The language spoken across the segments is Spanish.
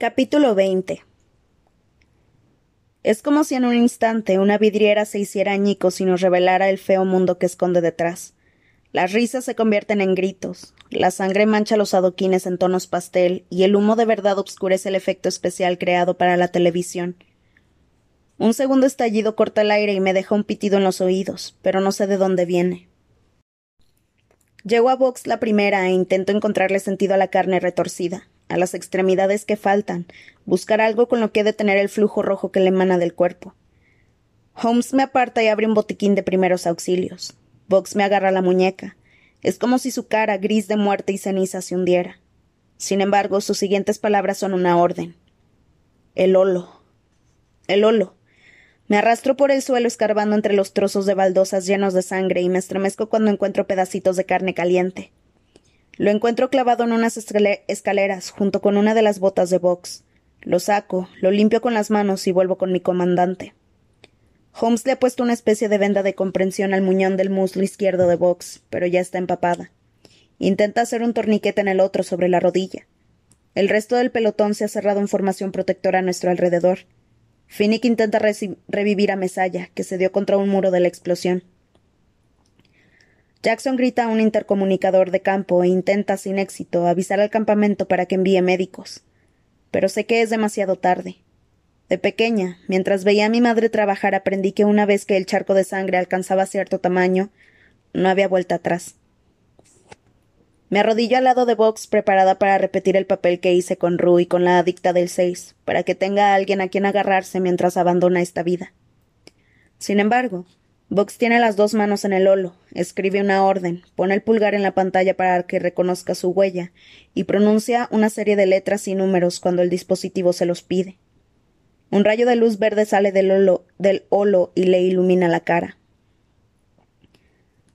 Capítulo 20 Es como si en un instante una vidriera se hiciera añicos y nos revelara el feo mundo que esconde detrás. Las risas se convierten en gritos, la sangre mancha los adoquines en tonos pastel y el humo de verdad obscurece el efecto especial creado para la televisión. Un segundo estallido corta el aire y me deja un pitido en los oídos, pero no sé de dónde viene. Llego a Vox la primera e intento encontrarle sentido a la carne retorcida a las extremidades que faltan, buscar algo con lo que detener el flujo rojo que le emana del cuerpo. Holmes me aparta y abre un botiquín de primeros auxilios. Box me agarra la muñeca. Es como si su cara, gris de muerte y ceniza, se hundiera. Sin embargo, sus siguientes palabras son una orden. El holo. El holo. Me arrastro por el suelo escarbando entre los trozos de baldosas llenos de sangre y me estremezco cuando encuentro pedacitos de carne caliente. Lo encuentro clavado en unas escaleras, junto con una de las botas de box. Lo saco, lo limpio con las manos y vuelvo con mi comandante. Holmes le ha puesto una especie de venda de comprensión al muñón del muslo izquierdo de Box, pero ya está empapada. Intenta hacer un torniquete en el otro sobre la rodilla. El resto del pelotón se ha cerrado en formación protectora a nuestro alrededor. Finnick intenta revivir a Mesaya, que se dio contra un muro de la explosión. Jackson grita a un intercomunicador de campo e intenta, sin éxito, avisar al campamento para que envíe médicos. Pero sé que es demasiado tarde. De pequeña, mientras veía a mi madre trabajar, aprendí que una vez que el charco de sangre alcanzaba cierto tamaño, no había vuelta atrás. Me arrodillo al lado de Vox, preparada para repetir el papel que hice con Rue y con la adicta del seis, para que tenga a alguien a quien agarrarse mientras abandona esta vida. Sin embargo, Vox tiene las dos manos en el holo, escribe una orden, pone el pulgar en la pantalla para que reconozca su huella y pronuncia una serie de letras y números cuando el dispositivo se los pide. Un rayo de luz verde sale del holo, del y le ilumina la cara.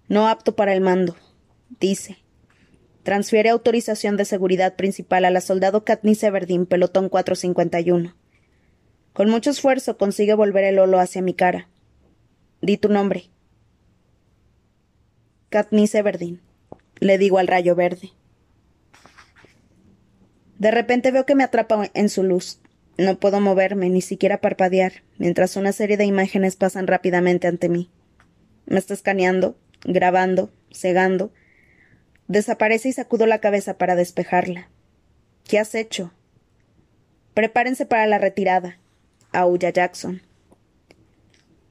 No apto para el mando, dice. Transfiere autorización de seguridad principal a la soldado Katniss Everdeen, pelotón 451. Con mucho esfuerzo consigue volver el holo hacia mi cara. Di tu nombre. Katniss Everdeen, le digo al rayo verde. De repente veo que me atrapa en su luz. No puedo moverme, ni siquiera parpadear, mientras una serie de imágenes pasan rápidamente ante mí. Me está escaneando, grabando, cegando. Desaparece y sacudo la cabeza para despejarla. ¿Qué has hecho? Prepárense para la retirada, aúlla Jackson.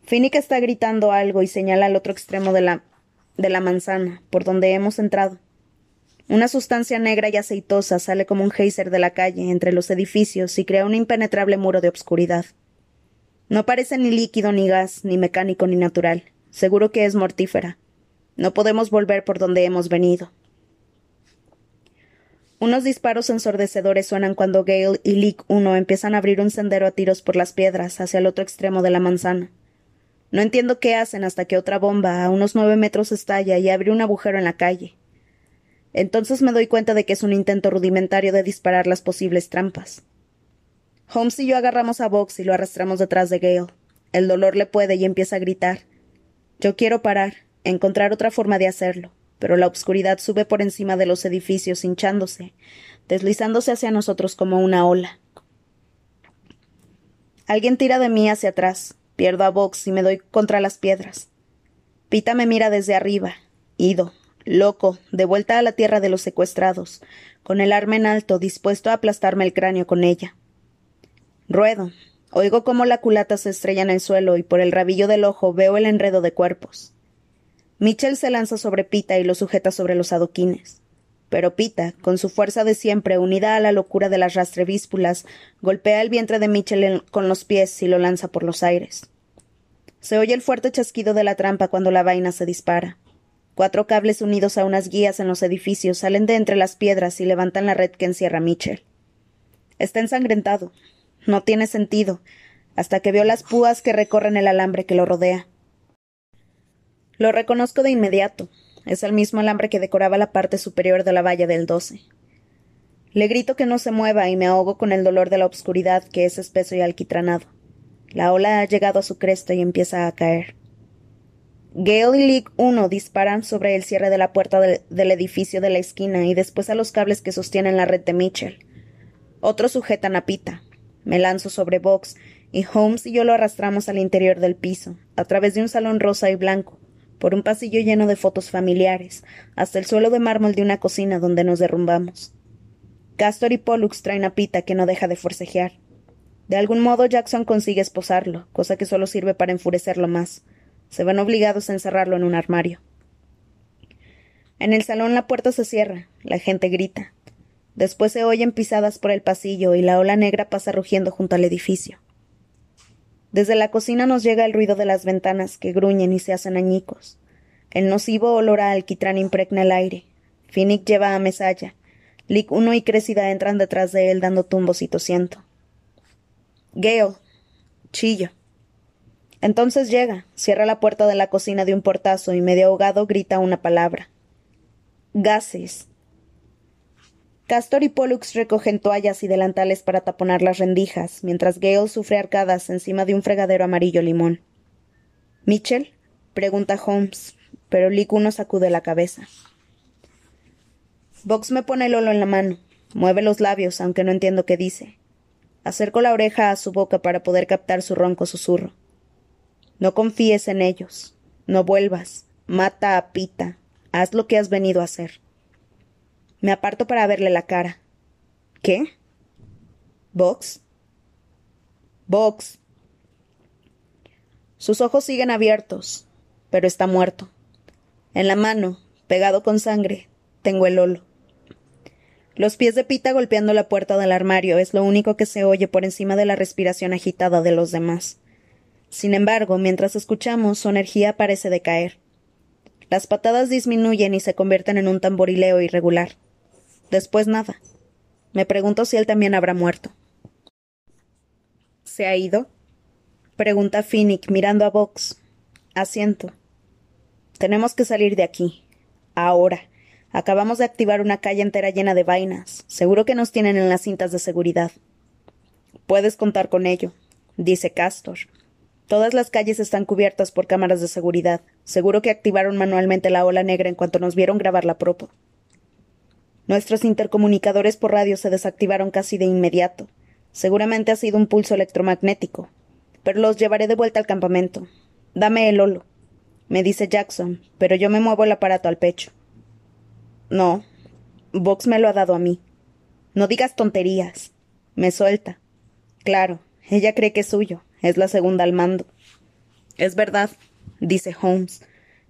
Finnick está gritando algo y señala al otro extremo de la, de la manzana, por donde hemos entrado. Una sustancia negra y aceitosa sale como un geyser de la calle entre los edificios y crea un impenetrable muro de obscuridad. No parece ni líquido, ni gas, ni mecánico, ni natural. Seguro que es mortífera. No podemos volver por donde hemos venido. Unos disparos ensordecedores suenan cuando Gale y Leak 1 empiezan a abrir un sendero a tiros por las piedras hacia el otro extremo de la manzana. No entiendo qué hacen hasta que otra bomba a unos nueve metros estalla y abre un agujero en la calle. Entonces me doy cuenta de que es un intento rudimentario de disparar las posibles trampas. Holmes y yo agarramos a Box y lo arrastramos detrás de Gale. El dolor le puede y empieza a gritar. Yo quiero parar, encontrar otra forma de hacerlo, pero la oscuridad sube por encima de los edificios hinchándose, deslizándose hacia nosotros como una ola. Alguien tira de mí hacia atrás. Pierdo a Vox y me doy contra las piedras. Pita me mira desde arriba, ido, loco, de vuelta a la tierra de los secuestrados, con el arma en alto, dispuesto a aplastarme el cráneo con ella. Ruedo. Oigo cómo la culata se estrella en el suelo y por el rabillo del ojo veo el enredo de cuerpos. Mitchell se lanza sobre Pita y lo sujeta sobre los adoquines. Pero Pita, con su fuerza de siempre unida a la locura de las rastrevíspulas, golpea el vientre de Mitchell con los pies y lo lanza por los aires. Se oye el fuerte chasquido de la trampa cuando la vaina se dispara. Cuatro cables unidos a unas guías en los edificios salen de entre las piedras y levantan la red que encierra a Mitchell. Está ensangrentado. No tiene sentido, hasta que veo las púas que recorren el alambre que lo rodea. Lo reconozco de inmediato. Es el mismo alambre que decoraba la parte superior de la valla del doce. Le grito que no se mueva y me ahogo con el dolor de la obscuridad que es espeso y alquitranado. La ola ha llegado a su cresta y empieza a caer. Gale y Leak 1 disparan sobre el cierre de la puerta del edificio de la esquina y después a los cables que sostienen la red de Mitchell. Otros sujetan a Pita. Me lanzo sobre Vox, y Holmes y yo lo arrastramos al interior del piso, a través de un salón rosa y blanco, por un pasillo lleno de fotos familiares, hasta el suelo de mármol de una cocina donde nos derrumbamos. Castor y Pollux traen a Pita que no deja de forcejear. De algún modo Jackson consigue esposarlo, cosa que solo sirve para enfurecerlo más. Se van obligados a encerrarlo en un armario. En el salón la puerta se cierra, la gente grita. Después se oyen pisadas por el pasillo y la ola negra pasa rugiendo junto al edificio. Desde la cocina nos llega el ruido de las ventanas que gruñen y se hacen añicos. El nocivo olor a alquitrán impregna el aire. Finnick lleva a Mesalla. Lick uno y Crecida entran detrás de él dando tumbos y tosiendo. Gale. Chillo. Entonces llega, cierra la puerta de la cocina de un portazo y medio ahogado grita una palabra. Gases. Castor y Pollux recogen toallas y delantales para taponar las rendijas, mientras Gale sufre arcadas encima de un fregadero amarillo limón. ¿Mitchell? pregunta Holmes, pero Lick uno sacude la cabeza. Vox me pone el holo en la mano, mueve los labios, aunque no entiendo qué dice. Acerco la oreja a su boca para poder captar su ronco susurro. No confíes en ellos. No vuelvas. Mata a Pita. Haz lo que has venido a hacer. Me aparto para verle la cara. ¿Qué? ¿Vox? Vox. Sus ojos siguen abiertos, pero está muerto. En la mano, pegado con sangre, tengo el holo. Los pies de Pita golpeando la puerta del armario es lo único que se oye por encima de la respiración agitada de los demás. Sin embargo, mientras escuchamos, su energía parece decaer. Las patadas disminuyen y se convierten en un tamborileo irregular. Después nada. Me pregunto si él también habrá muerto. ¿Se ha ido? Pregunta Finnick mirando a Vox. Asiento. Tenemos que salir de aquí. Ahora. Acabamos de activar una calle entera llena de vainas. Seguro que nos tienen en las cintas de seguridad. Puedes contar con ello, dice Castor. Todas las calles están cubiertas por cámaras de seguridad. Seguro que activaron manualmente la ola negra en cuanto nos vieron grabar la propo. Nuestros intercomunicadores por radio se desactivaron casi de inmediato. Seguramente ha sido un pulso electromagnético. Pero los llevaré de vuelta al campamento. Dame el holo, me dice Jackson, pero yo me muevo el aparato al pecho. No, Vox me lo ha dado a mí. No digas tonterías. Me suelta. Claro, ella cree que es suyo. Es la segunda al mando. Es verdad, dice Holmes.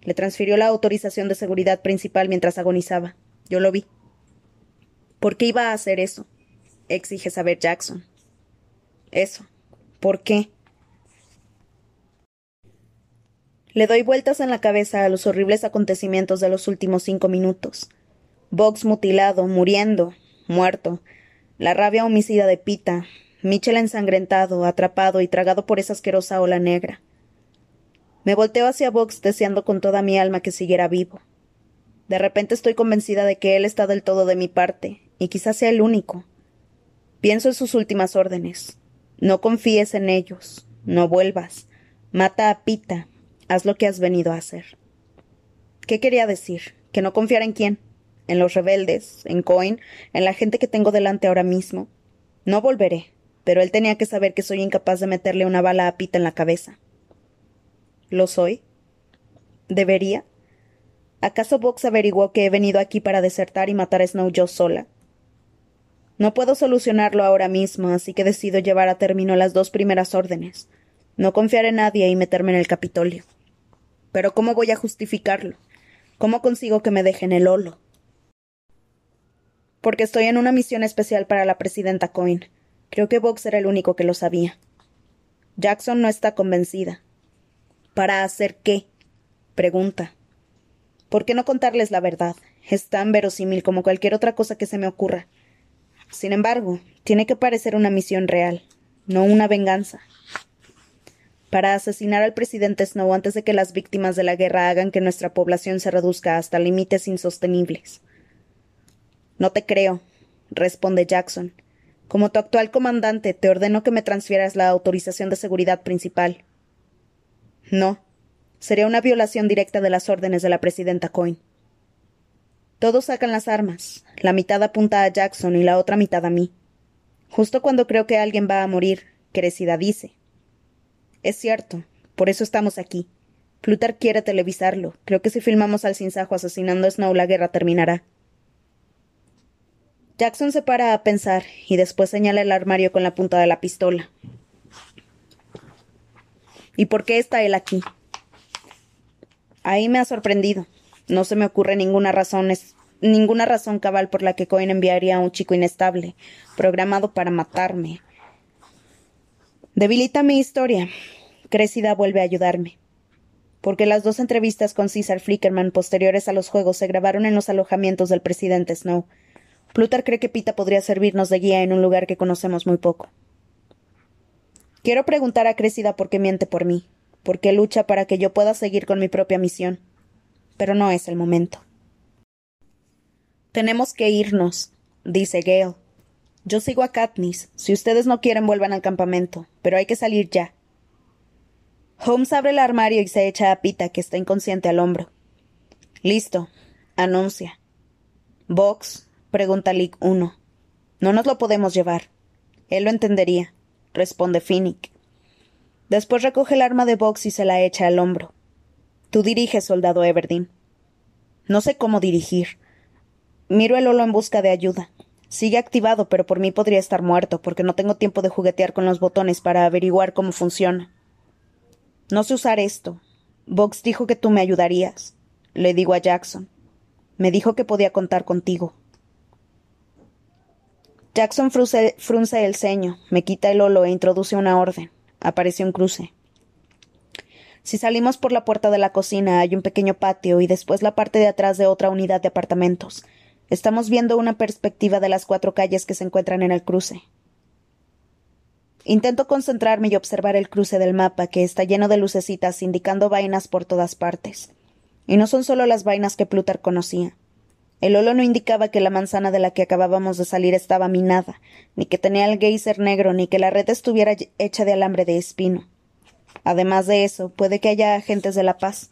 Le transfirió la autorización de seguridad principal mientras agonizaba. Yo lo vi. ¿Por qué iba a hacer eso? exige saber Jackson. Eso. ¿Por qué? Le doy vueltas en la cabeza a los horribles acontecimientos de los últimos cinco minutos. Vox mutilado, muriendo, muerto. La rabia homicida de Pita, Mitchell ensangrentado, atrapado y tragado por esa asquerosa ola negra. Me volteo hacia Vox deseando con toda mi alma que siguiera vivo. De repente estoy convencida de que él está del todo de mi parte, y quizás sea el único. Pienso en sus últimas órdenes. No confíes en ellos, no vuelvas, mata a Pita, haz lo que has venido a hacer. ¿Qué quería decir? ¿Que no confiara en quién? ¿En los rebeldes? ¿En Coin? ¿En la gente que tengo delante ahora mismo? No volveré, pero él tenía que saber que soy incapaz de meterle una bala a Pita en la cabeza. ¿Lo soy? ¿Debería? ¿Acaso Vox averiguó que he venido aquí para desertar y matar a Snow yo sola? No puedo solucionarlo ahora mismo, así que decido llevar a término las dos primeras órdenes. No confiar en nadie y meterme en el Capitolio. Pero ¿cómo voy a justificarlo? ¿Cómo consigo que me dejen el holo? Porque estoy en una misión especial para la presidenta Coin. Creo que Vox era el único que lo sabía. Jackson no está convencida. ¿Para hacer qué? pregunta. ¿Por qué no contarles la verdad? Es tan verosímil como cualquier otra cosa que se me ocurra. Sin embargo, tiene que parecer una misión real, no una venganza. Para asesinar al presidente Snow antes de que las víctimas de la guerra hagan que nuestra población se reduzca hasta límites insostenibles. No te creo, responde Jackson. Como tu actual comandante, te ordeno que me transfieras la autorización de seguridad principal. No. Sería una violación directa de las órdenes de la presidenta Coin. Todos sacan las armas. La mitad apunta a Jackson y la otra mitad a mí. Justo cuando creo que alguien va a morir, Crecida dice. Es cierto, por eso estamos aquí. Plutar quiere televisarlo. Creo que si filmamos al sinsajo asesinando a Snow, la guerra terminará. Jackson se para a pensar y después señala el armario con la punta de la pistola. ¿Y por qué está él aquí? Ahí me ha sorprendido. No se me ocurre ninguna razón, ninguna razón cabal por la que Cohen enviaría a un chico inestable, programado para matarme. Debilita mi historia. Crecida vuelve a ayudarme. Porque las dos entrevistas con César Flickerman posteriores a los juegos se grabaron en los alojamientos del presidente Snow. Plutar cree que Pita podría servirnos de guía en un lugar que conocemos muy poco. Quiero preguntar a Crecida por qué miente por mí, por qué lucha para que yo pueda seguir con mi propia misión. Pero no es el momento. Tenemos que irnos, dice Gale. Yo sigo a Katniss. Si ustedes no quieren, vuelvan al campamento. Pero hay que salir ya. Holmes abre el armario y se echa a Pita, que está inconsciente al hombro. Listo, anuncia. Vox, pregunta Lick 1. No nos lo podemos llevar. Él lo entendería, responde Finnick. Después recoge el arma de Vox y se la echa al hombro. Tú diriges, soldado Everdeen. No sé cómo dirigir. Miro el holo en busca de ayuda. Sigue activado, pero por mí podría estar muerto, porque no tengo tiempo de juguetear con los botones para averiguar cómo funciona. No sé usar esto. Vox dijo que tú me ayudarías. Le digo a Jackson. Me dijo que podía contar contigo. Jackson frunce, el ceño, me quita el holo e introduce una orden. Aparece un cruce. Si salimos por la puerta de la cocina hay un pequeño patio y después la parte de atrás de otra unidad de apartamentos. Estamos viendo una perspectiva de las cuatro calles que se encuentran en el cruce. Intento concentrarme y observar el cruce del mapa, que está lleno de lucecitas indicando vainas por todas partes. Y no son solo las vainas que Plutar conocía. El holo no indicaba que la manzana de la que acabábamos de salir estaba minada, ni que tenía el geyser negro, ni que la red estuviera hecha de alambre de espino. Además de eso, puede que haya agentes de la paz.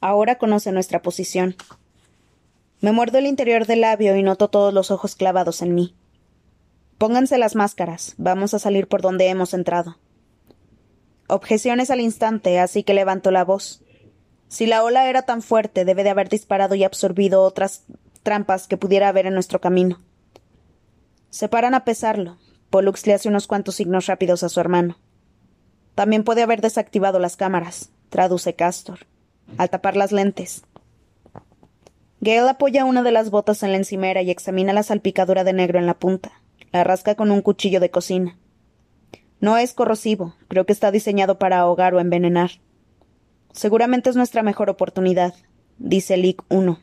Ahora conoce nuestra posición. Me muerdo el interior del labio y noto todos los ojos clavados en mí. Pónganse las máscaras. Vamos a salir por donde hemos entrado. Objeciones al instante, así que levanto la voz. Si la ola era tan fuerte, debe de haber disparado y absorbido otras trampas que pudiera haber en nuestro camino. Se paran a pesarlo. Pollux le hace unos cuantos signos rápidos a su hermano. También puede haber desactivado las cámaras, traduce Castor, al tapar las lentes. Gale apoya una de las botas en la encimera y examina la salpicadura de negro en la punta. La rasca con un cuchillo de cocina. No es corrosivo, creo que está diseñado para ahogar o envenenar. Seguramente es nuestra mejor oportunidad, dice Lick 1.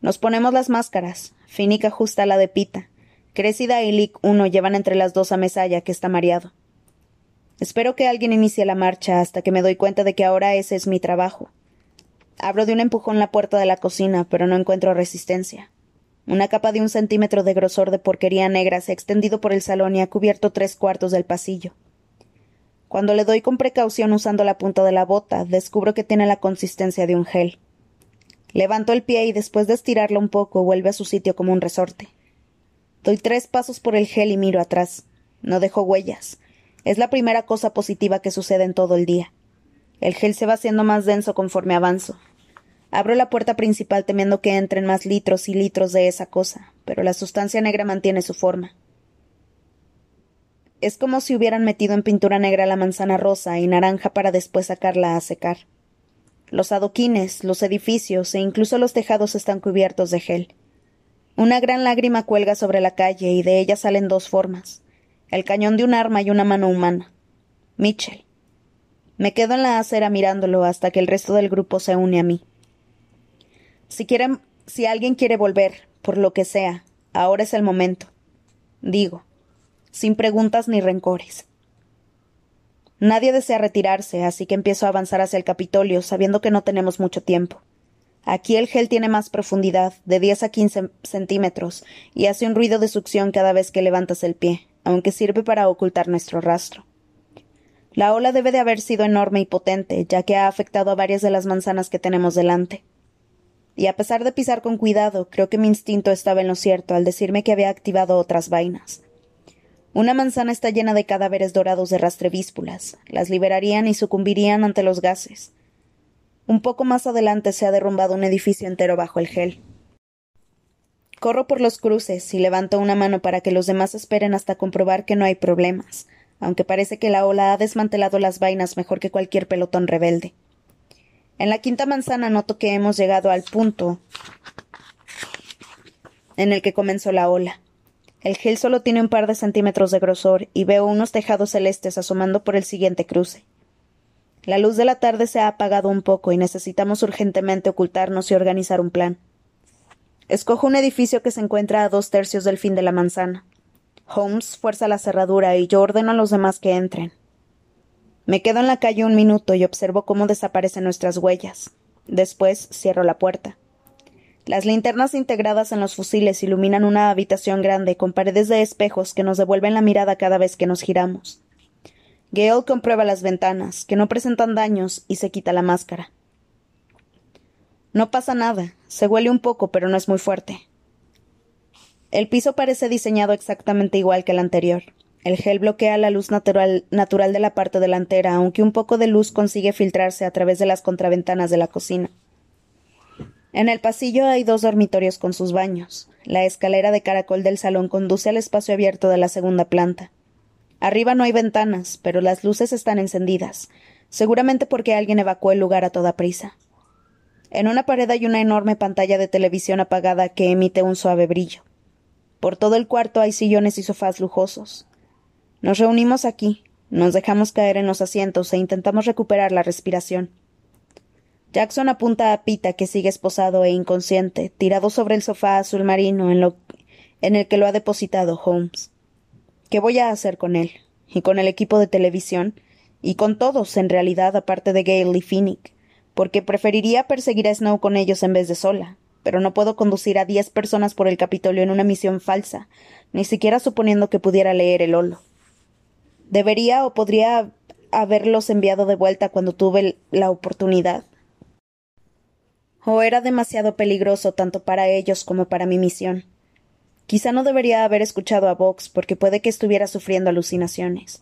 Nos ponemos las máscaras. Finnick ajusta la de Pita. Crecida y Lick 1 llevan entre las dos a Mesaya, que está mareado. Espero que alguien inicie la marcha hasta que me doy cuenta de que ahora ese es mi trabajo. Abro de un empujón la puerta de la cocina, pero no encuentro resistencia. Una capa de un centímetro de grosor de porquería negra se ha extendido por el salón y ha cubierto tres cuartos del pasillo. Cuando le doy con precaución usando la punta de la bota, descubro que tiene la consistencia de un gel. Levanto el pie y después de estirarlo un poco vuelve a su sitio como un resorte. Doy tres pasos por el gel y miro atrás. No dejo huellas. Es la primera cosa positiva que sucede en todo el día. El gel se va haciendo más denso conforme avanzo. Abro la puerta principal temiendo que entren más litros y litros de esa cosa, pero la sustancia negra mantiene su forma. Es como si hubieran metido en pintura negra la manzana rosa y naranja para después sacarla a secar. Los adoquines, los edificios e incluso los tejados están cubiertos de gel. Una gran lágrima cuelga sobre la calle y de ella salen dos formas el cañón de un arma y una mano humana. Mitchell. Me quedo en la acera mirándolo hasta que el resto del grupo se une a mí. Si quieren, si alguien quiere volver, por lo que sea, ahora es el momento. Digo, sin preguntas ni rencores. Nadie desea retirarse, así que empiezo a avanzar hacia el Capitolio, sabiendo que no tenemos mucho tiempo. Aquí el gel tiene más profundidad, de 10 a 15 centímetros, y hace un ruido de succión cada vez que levantas el pie, aunque sirve para ocultar nuestro rastro. La ola debe de haber sido enorme y potente, ya que ha afectado a varias de las manzanas que tenemos delante. Y a pesar de pisar con cuidado, creo que mi instinto estaba en lo cierto al decirme que había activado otras vainas. Una manzana está llena de cadáveres dorados de rastrevíspulas. Las liberarían y sucumbirían ante los gases. Un poco más adelante se ha derrumbado un edificio entero bajo el gel. Corro por los cruces y levanto una mano para que los demás esperen hasta comprobar que no hay problemas, aunque parece que la ola ha desmantelado las vainas mejor que cualquier pelotón rebelde. En la quinta manzana noto que hemos llegado al punto en el que comenzó la ola. El gel solo tiene un par de centímetros de grosor y veo unos tejados celestes asomando por el siguiente cruce. La luz de la tarde se ha apagado un poco y necesitamos urgentemente ocultarnos y organizar un plan. Escojo un edificio que se encuentra a dos tercios del fin de la manzana. Holmes fuerza la cerradura y yo ordeno a los demás que entren. Me quedo en la calle un minuto y observo cómo desaparecen nuestras huellas. Después cierro la puerta. Las linternas integradas en los fusiles iluminan una habitación grande con paredes de espejos que nos devuelven la mirada cada vez que nos giramos. Gale comprueba las ventanas, que no presentan daños, y se quita la máscara. No pasa nada, se huele un poco, pero no es muy fuerte. El piso parece diseñado exactamente igual que el anterior. El gel bloquea la luz natural, natural de la parte delantera, aunque un poco de luz consigue filtrarse a través de las contraventanas de la cocina. En el pasillo hay dos dormitorios con sus baños. La escalera de caracol del salón conduce al espacio abierto de la segunda planta. Arriba no hay ventanas, pero las luces están encendidas, seguramente porque alguien evacuó el lugar a toda prisa. En una pared hay una enorme pantalla de televisión apagada que emite un suave brillo. Por todo el cuarto hay sillones y sofás lujosos. Nos reunimos aquí, nos dejamos caer en los asientos e intentamos recuperar la respiración. Jackson apunta a Pita, que sigue esposado e inconsciente, tirado sobre el sofá azul marino en, en el que lo ha depositado Holmes. ¿Qué voy a hacer con él? ¿Y con el equipo de televisión? Y con todos, en realidad, aparte de Gale y Finnick, porque preferiría perseguir a Snow con ellos en vez de sola. Pero no puedo conducir a diez personas por el Capitolio en una misión falsa, ni siquiera suponiendo que pudiera leer el holo. Debería o podría haberlos enviado de vuelta cuando tuve la oportunidad. O era demasiado peligroso tanto para ellos como para mi misión. Quizá no debería haber escuchado a Vox porque puede que estuviera sufriendo alucinaciones.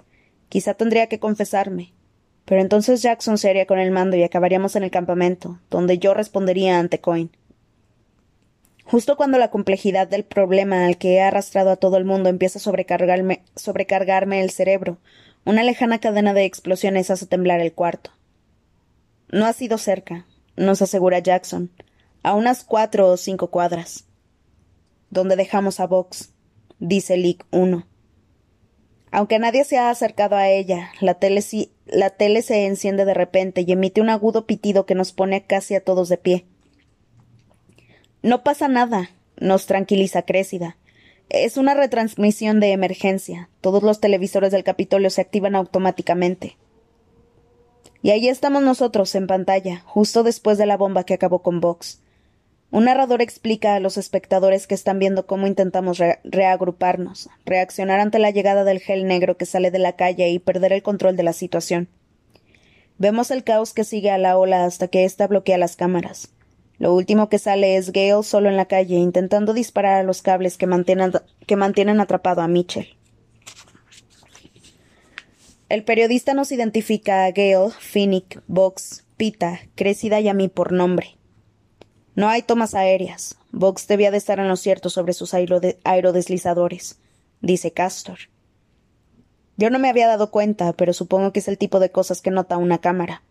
Quizá tendría que confesarme. Pero entonces Jackson se haría con el mando y acabaríamos en el campamento, donde yo respondería ante Coin. Justo cuando la complejidad del problema al que he arrastrado a todo el mundo empieza a sobrecargarme, sobrecargarme el cerebro, una lejana cadena de explosiones hace temblar el cuarto. No ha sido cerca, nos asegura Jackson, a unas cuatro o cinco cuadras. Donde dejamos a Vox, dice Lick 1. Aunque nadie se ha acercado a ella, la tele, la tele se enciende de repente y emite un agudo pitido que nos pone casi a todos de pie. No pasa nada, nos tranquiliza Crécida. Es una retransmisión de emergencia. Todos los televisores del Capitolio se activan automáticamente. Y ahí estamos nosotros, en pantalla, justo después de la bomba que acabó con Vox. Un narrador explica a los espectadores que están viendo cómo intentamos reagruparnos, reaccionar ante la llegada del gel negro que sale de la calle y perder el control de la situación. Vemos el caos que sigue a la ola hasta que ésta bloquea las cámaras. Lo último que sale es Gale solo en la calle, intentando disparar a los cables que mantienen, atrapado a Mitchell. El periodista nos identifica a Gale, Finnick, Vox, Pita, Crecida y a mí por nombre. No hay tomas aéreas. Vox debía de estar en lo cierto sobre sus aerodeslizadores, dice Castor. Yo no me había dado cuenta, pero supongo que es el tipo de cosas que nota una cámara.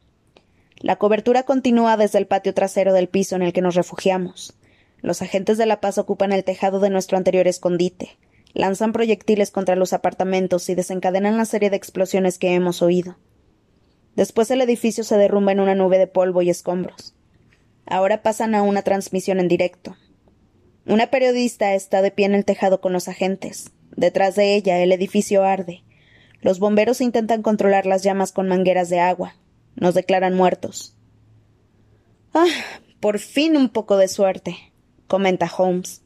La cobertura continúa desde el patio trasero del piso en el que nos refugiamos. Los agentes de la paz ocupan el tejado de nuestro anterior escondite, lanzan proyectiles contra los apartamentos y desencadenan la serie de explosiones que hemos oído. Después el edificio se derrumba en una nube de polvo y escombros. Ahora pasan a una transmisión en directo. Una periodista está de pie en el tejado con los agentes. Detrás de ella el edificio arde. Los bomberos intentan controlar las llamas con mangueras de agua, nos declaran muertos. Ah, por fin un poco de suerte, comenta Holmes.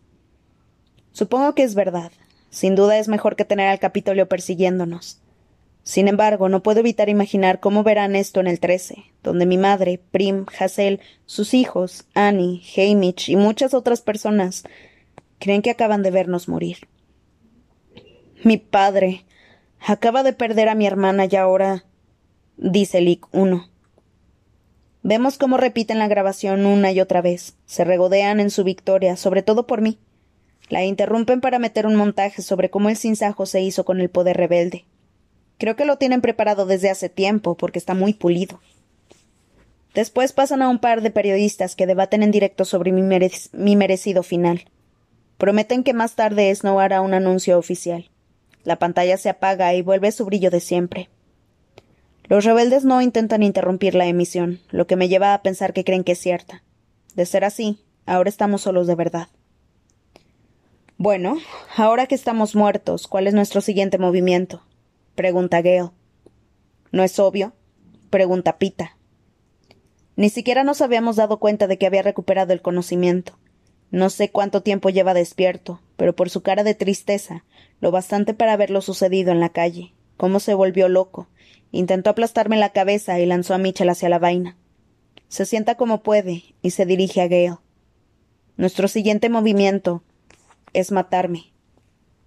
Supongo que es verdad. Sin duda es mejor que tener al Capitolio persiguiéndonos. Sin embargo, no puedo evitar imaginar cómo verán esto en el 13, donde mi madre, Prim, Hazel, sus hijos, Annie, Hamish y muchas otras personas creen que acaban de vernos morir. Mi padre acaba de perder a mi hermana y ahora. dice Lick 1. Vemos cómo repiten la grabación una y otra vez. Se regodean en su victoria, sobre todo por mí. La interrumpen para meter un montaje sobre cómo el sinsajo se hizo con el poder rebelde. Creo que lo tienen preparado desde hace tiempo, porque está muy pulido. Después pasan a un par de periodistas que debaten en directo sobre mi, merecido final. Prometen que más tarde Snow hará un anuncio oficial. La pantalla se apaga y vuelve su brillo de siempre. Los rebeldes no intentan interrumpir la emisión, lo que me lleva a pensar que creen que es cierta. De ser así, ahora estamos solos de verdad. Bueno, ahora que estamos muertos, ¿cuál es nuestro siguiente movimiento? Pregunta Gale. ¿No es obvio? pregunta Pita. Ni siquiera nos habíamos dado cuenta de que había recuperado el conocimiento. No sé cuánto tiempo lleva despierto, pero por su cara de tristeza, lo bastante para verlo sucedido en la calle, cómo se volvió loco, Intentó aplastarme la cabeza y lanzó a Mitchell hacia la vaina. Se sienta como puede y se dirige a Gale. Nuestro siguiente movimiento es matarme.